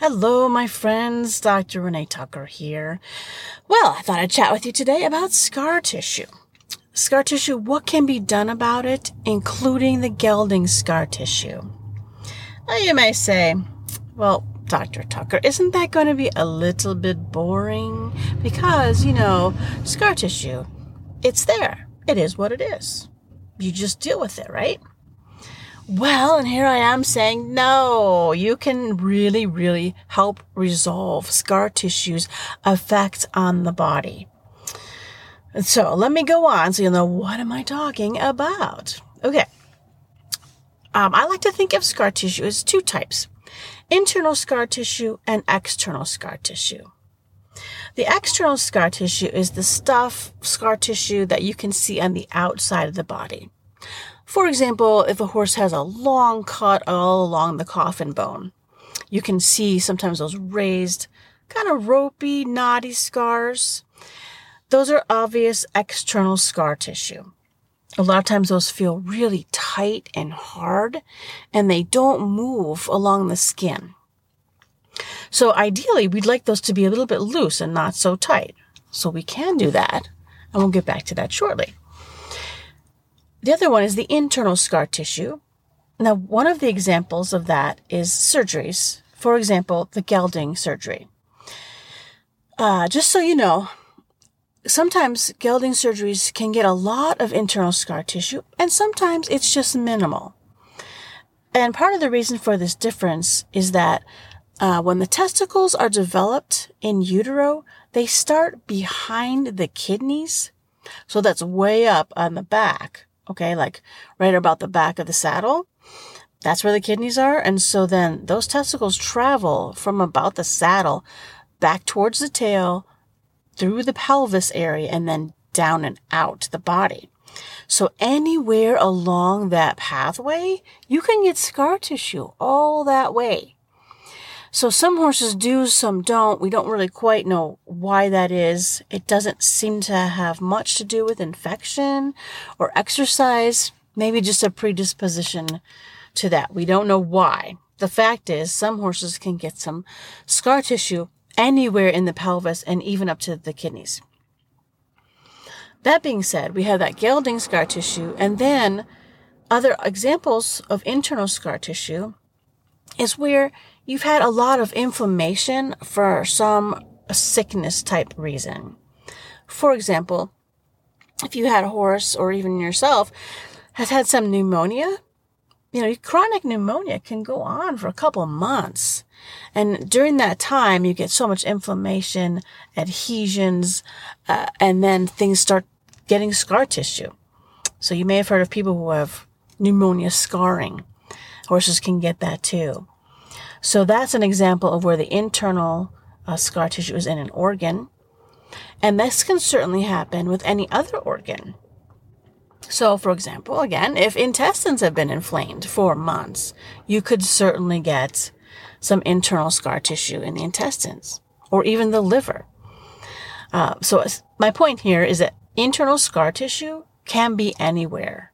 Hello, my friends. Dr. Renee Tucker here. Well, I thought I'd chat with you today about scar tissue. Scar tissue, what can be done about it, including the gelding scar tissue? Now, you may say, well, Dr. Tucker, isn't that going to be a little bit boring? Because, you know, scar tissue, it's there. It is what it is. You just deal with it, right? Well, and here I am saying, no, you can really, really help resolve scar tissue's effects on the body. So let me go on so you'll know what am I talking about. Okay. Um, I like to think of scar tissue as two types internal scar tissue and external scar tissue. The external scar tissue is the stuff, scar tissue that you can see on the outside of the body. For example, if a horse has a long cut all along the coffin bone, you can see sometimes those raised, kind of ropey, knotty scars. Those are obvious external scar tissue. A lot of times those feel really tight and hard and they don't move along the skin. So ideally, we'd like those to be a little bit loose and not so tight. So we can do that. And we'll get back to that shortly. The other one is the internal scar tissue. Now, one of the examples of that is surgeries. For example, the gelding surgery. Uh, just so you know, sometimes gelding surgeries can get a lot of internal scar tissue, and sometimes it's just minimal. And part of the reason for this difference is that uh, when the testicles are developed in utero, they start behind the kidneys. So that's way up on the back okay, like right about the back of the saddle. That's where the kidneys are. And so then those testicles travel from about the saddle back towards the tail, through the pelvis area, and then down and out the body. So anywhere along that pathway, you can get scar tissue all that way. So some horses do, some don't. We don't really quite know why that is. It doesn't seem to have much to do with infection or exercise, maybe just a predisposition to that. We don't know why. The fact is, some horses can get some scar tissue anywhere in the pelvis and even up to the kidneys. That being said, we have that gelding scar tissue, and then other examples of internal scar tissue is where you've had a lot of inflammation for some sickness type reason. For example, if you had a horse or even yourself has had some pneumonia, you know, chronic pneumonia can go on for a couple months. And during that time, you get so much inflammation, adhesions, uh, and then things start getting scar tissue. So you may have heard of people who have pneumonia scarring. Horses can get that too. So that's an example of where the internal uh, scar tissue is in an organ. And this can certainly happen with any other organ. So, for example, again, if intestines have been inflamed for months, you could certainly get some internal scar tissue in the intestines or even the liver. Uh, so, my point here is that internal scar tissue can be anywhere.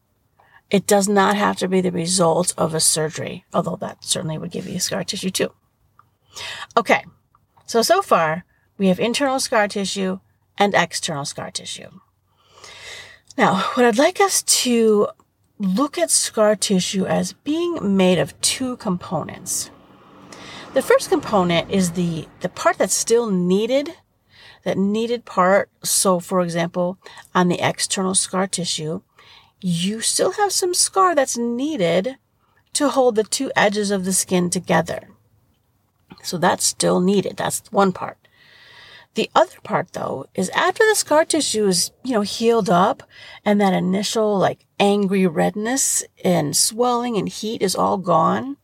It does not have to be the result of a surgery, although that certainly would give you scar tissue too. Okay, so so far we have internal scar tissue and external scar tissue. Now, what I'd like us to look at scar tissue as being made of two components. The first component is the, the part that's still needed, that needed part. So, for example, on the external scar tissue, you still have some scar that's needed to hold the two edges of the skin together. So that's still needed. That's one part. The other part though is after the scar tissue is, you know, healed up and that initial like angry redness and swelling and heat is all gone.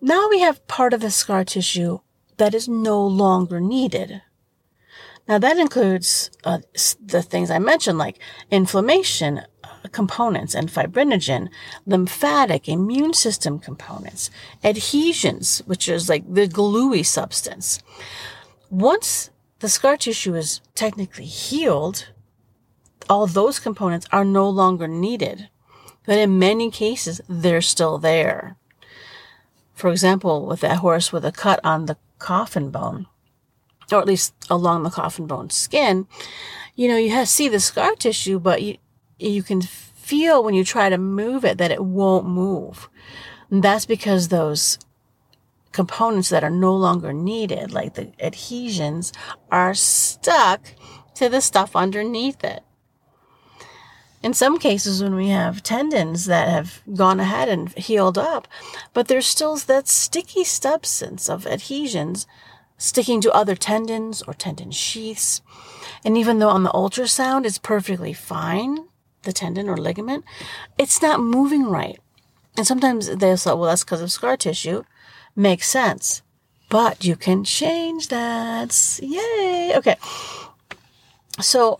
Now we have part of the scar tissue that is no longer needed. Now that includes uh, the things I mentioned like inflammation, components and fibrinogen, lymphatic, immune system components, adhesions, which is like the gluey substance. Once the scar tissue is technically healed, all those components are no longer needed. But in many cases, they're still there. For example, with that horse with a cut on the coffin bone, or at least along the coffin bone skin, you know, you have see the scar tissue, but you you can feel when you try to move it that it won't move. And that's because those components that are no longer needed, like the adhesions, are stuck to the stuff underneath it. In some cases, when we have tendons that have gone ahead and healed up, but there's still that sticky substance of adhesions sticking to other tendons or tendon sheaths. And even though on the ultrasound it's perfectly fine, the tendon or ligament, it's not moving right. And sometimes they'll say, well, that's because of scar tissue. Makes sense. But you can change that. Yay. Okay. So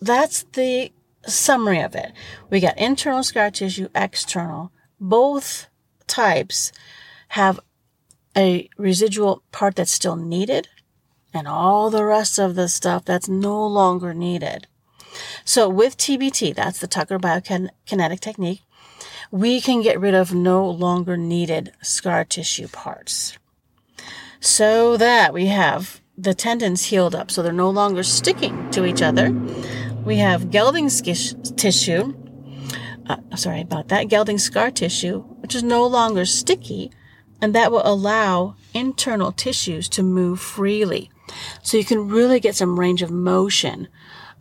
that's the summary of it. We got internal scar tissue, external. Both types have a residual part that's still needed and all the rest of the stuff that's no longer needed. So with TBT, that's the Tucker biokinetic technique, we can get rid of no longer needed scar tissue parts. So that we have the tendons healed up, so they're no longer sticking to each other. We have gelding tissue, uh, sorry about that, gelding scar tissue, which is no longer sticky, and that will allow internal tissues to move freely. So you can really get some range of motion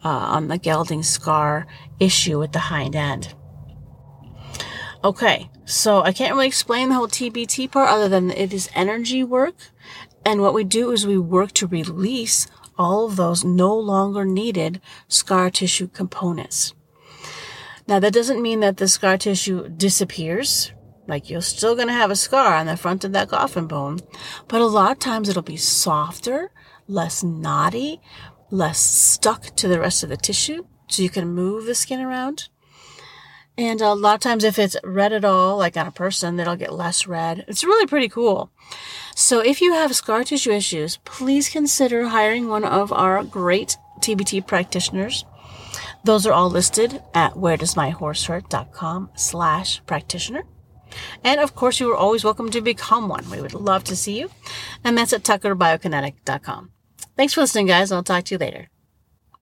uh, on the gelding scar issue at the hind end. Okay, so I can't really explain the whole TBT part other than it is energy work. And what we do is we work to release all of those no longer needed scar tissue components. Now, that doesn't mean that the scar tissue disappears. Like you're still going to have a scar on the front of that coffin bone, but a lot of times it'll be softer, less knotty, less stuck to the rest of the tissue. So you can move the skin around. And a lot of times if it's red at all, like on a person, it'll get less red. It's really pretty cool. So if you have scar tissue issues, please consider hiring one of our great TBT practitioners. Those are all listed at wheredoesmyhorsehurt.com slash practitioner. And of course, you are always welcome to become one. We would love to see you. And that's at tuckerbiokinetic.com. Thanks for listening, guys. I'll talk to you later.